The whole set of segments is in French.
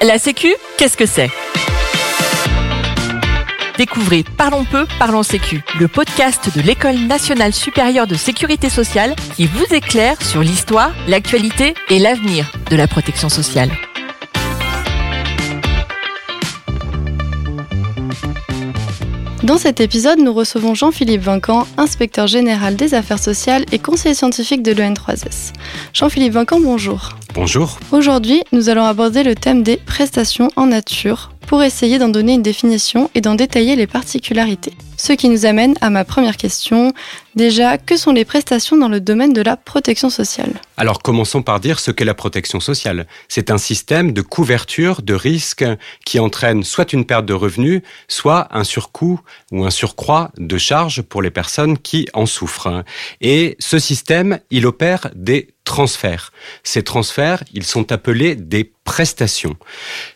La Sécu, qu'est-ce que c'est? Découvrez Parlons peu, parlons Sécu, le podcast de l'École nationale supérieure de sécurité sociale qui vous éclaire sur l'histoire, l'actualité et l'avenir de la protection sociale. Dans cet épisode, nous recevons Jean-Philippe Vincan, inspecteur général des affaires sociales et conseiller scientifique de l'EN3S. Jean-Philippe Vincan, bonjour. Bonjour. Aujourd'hui, nous allons aborder le thème des prestations en nature pour essayer d'en donner une définition et d'en détailler les particularités. Ce qui nous amène à ma première question. Déjà, que sont les prestations dans le domaine de la protection sociale? Alors commençons par dire ce qu'est la protection sociale. C'est un système de couverture de risques qui entraîne soit une perte de revenus, soit un surcoût ou un surcroît de charges pour les personnes qui en souffrent. Et ce système, il opère des transferts. Ces transferts, ils sont appelés des prestations.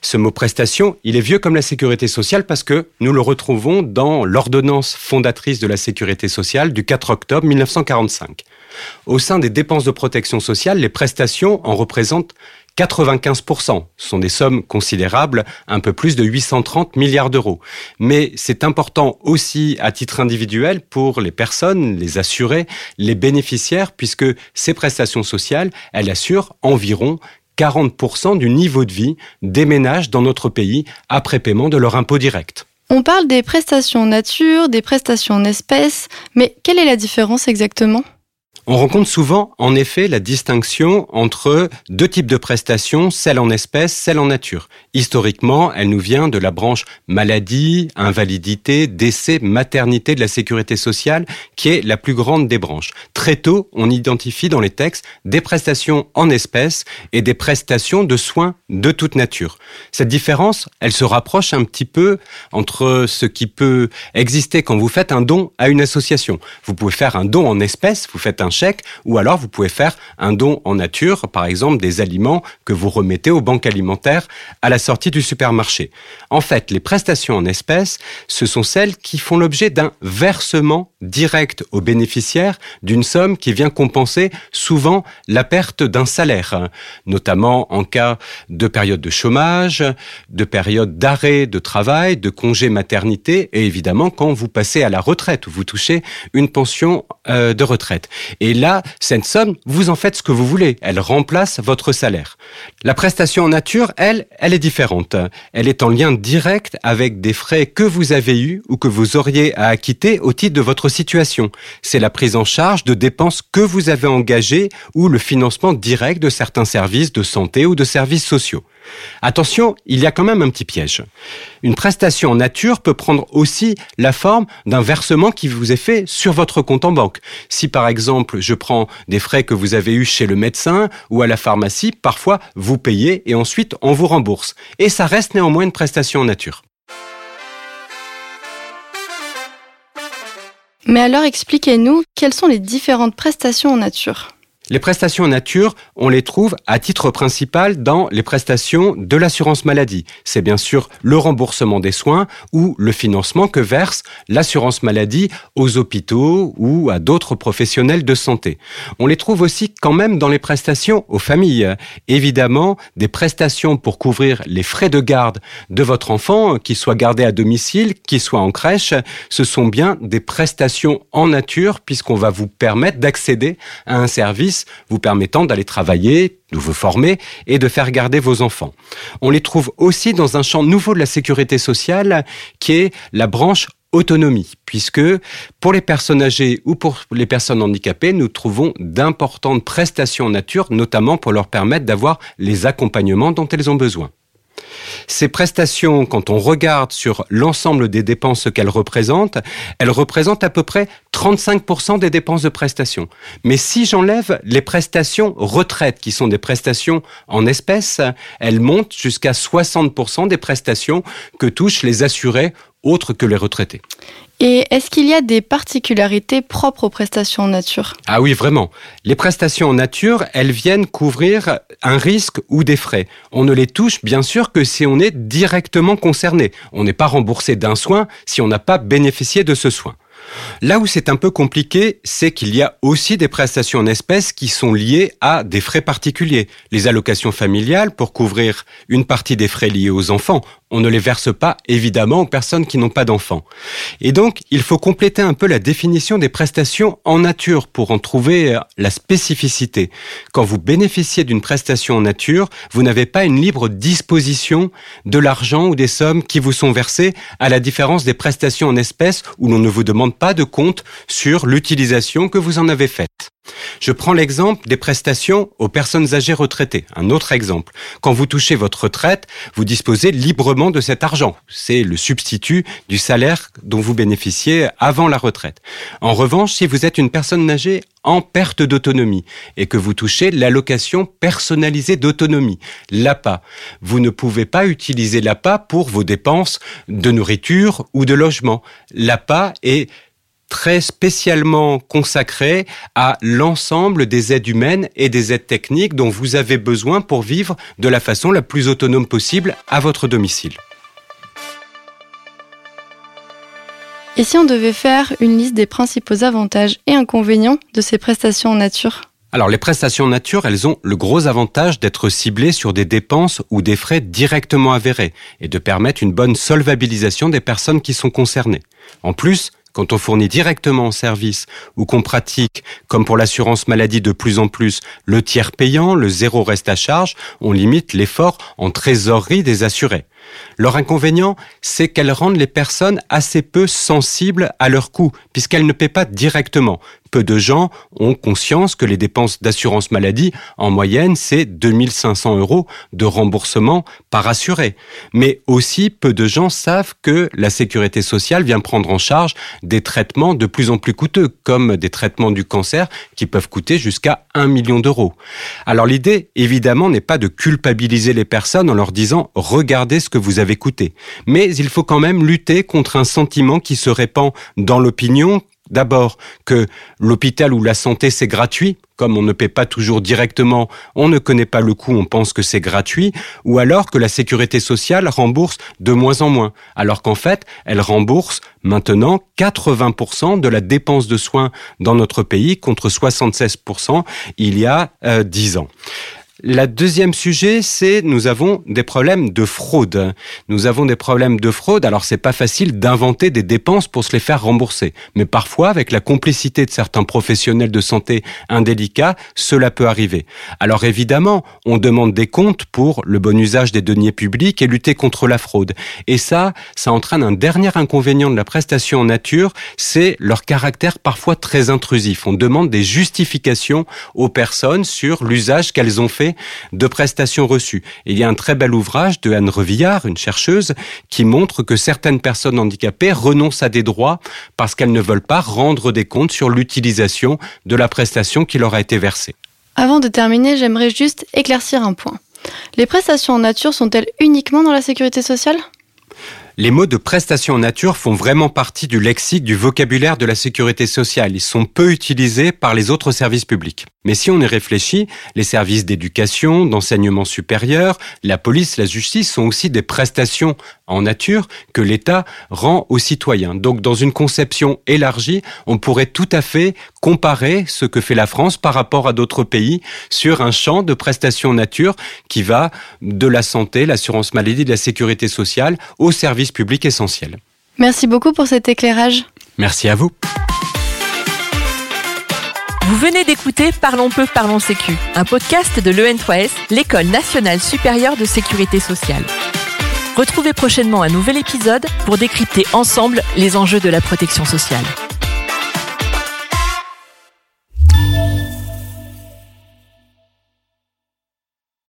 Ce mot prestation, il est vieux comme la sécurité sociale parce que nous le retrouvons dans l'ordonnance fondatrice de la sécurité sociale du 4 octobre 1945. Au sein des dépenses de protection sociale, les prestations en représentent 95%. Ce sont des sommes considérables, un peu plus de 830 milliards d'euros. Mais c'est important aussi à titre individuel pour les personnes, les assurés, les bénéficiaires, puisque ces prestations sociales, elles assurent environ 40% du niveau de vie des ménages dans notre pays après paiement de leur impôt direct. On parle des prestations nature, des prestations en espèces, mais quelle est la différence exactement? On rencontre souvent, en effet, la distinction entre deux types de prestations, celle en espèces, celle en nature. Historiquement, elle nous vient de la branche maladie, invalidité, décès, maternité de la sécurité sociale, qui est la plus grande des branches. Très tôt, on identifie dans les textes des prestations en espèces et des prestations de soins de toute nature. Cette différence, elle se rapproche un petit peu entre ce qui peut exister quand vous faites un don à une association. Vous pouvez faire un don en espèces, vous faites un chèque, ou alors vous pouvez faire un don en nature, par exemple des aliments que vous remettez aux banques alimentaires à la sortie du supermarché. En fait, les prestations en espèces, ce sont celles qui font l'objet d'un versement direct aux bénéficiaires d'une somme qui vient compenser souvent la perte d'un salaire, notamment en cas de période de chômage, de période d'arrêt de travail, de congé maternité et évidemment quand vous passez à la retraite ou vous touchez une pension euh, de retraite. Et là, cette somme, vous en faites ce que vous voulez. Elle remplace votre salaire. La prestation en nature, elle, elle est différente. Elle est en lien direct avec des frais que vous avez eus ou que vous auriez à acquitter au titre de votre situation. C'est la prise en charge de dépenses que vous avez engagées ou le financement direct de certains services de santé ou de services sociaux. Attention, il y a quand même un petit piège. Une prestation en nature peut prendre aussi la forme d'un versement qui vous est fait sur votre compte en banque. Si par exemple je prends des frais que vous avez eus chez le médecin ou à la pharmacie, parfois vous payez et ensuite on vous rembourse. Et ça reste néanmoins une prestation en nature. Mais alors expliquez-nous quelles sont les différentes prestations en nature? Les prestations en nature, on les trouve à titre principal dans les prestations de l'assurance maladie. C'est bien sûr le remboursement des soins ou le financement que verse l'assurance maladie aux hôpitaux ou à d'autres professionnels de santé. On les trouve aussi quand même dans les prestations aux familles. Évidemment, des prestations pour couvrir les frais de garde de votre enfant, qu'il soit gardé à domicile, qu'il soit en crèche, ce sont bien des prestations en nature puisqu'on va vous permettre d'accéder à un service vous permettant d'aller travailler, de vous former et de faire garder vos enfants. On les trouve aussi dans un champ nouveau de la sécurité sociale qui est la branche autonomie, puisque pour les personnes âgées ou pour les personnes handicapées, nous trouvons d'importantes prestations en nature, notamment pour leur permettre d'avoir les accompagnements dont elles ont besoin. Ces prestations, quand on regarde sur l'ensemble des dépenses qu'elles représentent, elles représentent à peu près 35% des dépenses de prestations. Mais si j'enlève les prestations retraite, qui sont des prestations en espèces, elles montent jusqu'à 60% des prestations que touchent les assurés autres que les retraités. Et est-ce qu'il y a des particularités propres aux prestations en nature? Ah oui, vraiment. Les prestations en nature, elles viennent couvrir un risque ou des frais. On ne les touche bien sûr que si on est directement concerné. On n'est pas remboursé d'un soin si on n'a pas bénéficié de ce soin. Là où c'est un peu compliqué, c'est qu'il y a aussi des prestations en espèces qui sont liées à des frais particuliers. Les allocations familiales pour couvrir une partie des frais liés aux enfants. On ne les verse pas évidemment aux personnes qui n'ont pas d'enfants. Et donc, il faut compléter un peu la définition des prestations en nature pour en trouver euh, la spécificité. Quand vous bénéficiez d'une prestation en nature, vous n'avez pas une libre disposition de l'argent ou des sommes qui vous sont versées, à la différence des prestations en espèces où l'on ne vous demande pas de compte sur l'utilisation que vous en avez faite. Je prends l'exemple des prestations aux personnes âgées retraitées. Un autre exemple. Quand vous touchez votre retraite, vous disposez librement de cet argent. C'est le substitut du salaire dont vous bénéficiez avant la retraite. En revanche, si vous êtes une personne âgée en perte d'autonomie et que vous touchez l'allocation personnalisée d'autonomie, l'APA, vous ne pouvez pas utiliser l'APA pour vos dépenses de nourriture ou de logement. L'APA est très spécialement consacré à l'ensemble des aides humaines et des aides techniques dont vous avez besoin pour vivre de la façon la plus autonome possible à votre domicile. Et si on devait faire une liste des principaux avantages et inconvénients de ces prestations en nature? Alors les prestations en nature, elles ont le gros avantage d'être ciblées sur des dépenses ou des frais directement avérés et de permettre une bonne solvabilisation des personnes qui sont concernées. En plus, quand on fournit directement en service ou qu'on pratique, comme pour l'assurance maladie de plus en plus, le tiers payant, le zéro reste à charge, on limite l'effort en trésorerie des assurés. Leur inconvénient, c'est qu'elles rendent les personnes assez peu sensibles à leurs coûts, puisqu'elles ne paient pas directement. Peu de gens ont conscience que les dépenses d'assurance maladie, en moyenne, c'est 2500 euros de remboursement par assuré. Mais aussi, peu de gens savent que la sécurité sociale vient prendre en charge des traitements de plus en plus coûteux, comme des traitements du cancer qui peuvent coûter jusqu'à 1 million d'euros. Alors l'idée, évidemment, n'est pas de culpabiliser les personnes en leur disant regardez ce que vous avez coûté. Mais il faut quand même lutter contre un sentiment qui se répand dans l'opinion D'abord, que l'hôpital ou la santé, c'est gratuit. Comme on ne paie pas toujours directement, on ne connaît pas le coût, on pense que c'est gratuit. Ou alors que la sécurité sociale rembourse de moins en moins. Alors qu'en fait, elle rembourse maintenant 80% de la dépense de soins dans notre pays contre 76% il y a euh, 10 ans. La deuxième sujet, c'est nous avons des problèmes de fraude. Nous avons des problèmes de fraude. Alors c'est pas facile d'inventer des dépenses pour se les faire rembourser, mais parfois avec la complicité de certains professionnels de santé indélicats, cela peut arriver. Alors évidemment, on demande des comptes pour le bon usage des deniers publics et lutter contre la fraude. Et ça, ça entraîne un dernier inconvénient de la prestation en nature, c'est leur caractère parfois très intrusif. On demande des justifications aux personnes sur l'usage qu'elles ont fait de prestations reçues. il y a un très bel ouvrage de Anne Revillard, une chercheuse, qui montre que certaines personnes handicapées renoncent à des droits parce qu'elles ne veulent pas rendre des comptes sur l'utilisation de la prestation qui leur a été versée. Avant de terminer, j'aimerais juste éclaircir un point. Les prestations en nature sont-elles uniquement dans la sécurité sociale? Les mots de prestation nature font vraiment partie du lexique du vocabulaire de la sécurité sociale. Ils sont peu utilisés par les autres services publics. Mais si on y réfléchit, les services d'éducation, d'enseignement supérieur, la police, la justice sont aussi des prestations en nature que l'État rend aux citoyens. Donc dans une conception élargie, on pourrait tout à fait comparer ce que fait la France par rapport à d'autres pays sur un champ de prestations nature qui va de la santé, l'assurance maladie, de la sécurité sociale aux services publics essentiels. Merci beaucoup pour cet éclairage. Merci à vous. Vous venez d'écouter Parlons peu, parlons sécu, un podcast de l'EN3S, l'École nationale supérieure de sécurité sociale. Retrouvez prochainement un nouvel épisode pour décrypter ensemble les enjeux de la protection sociale.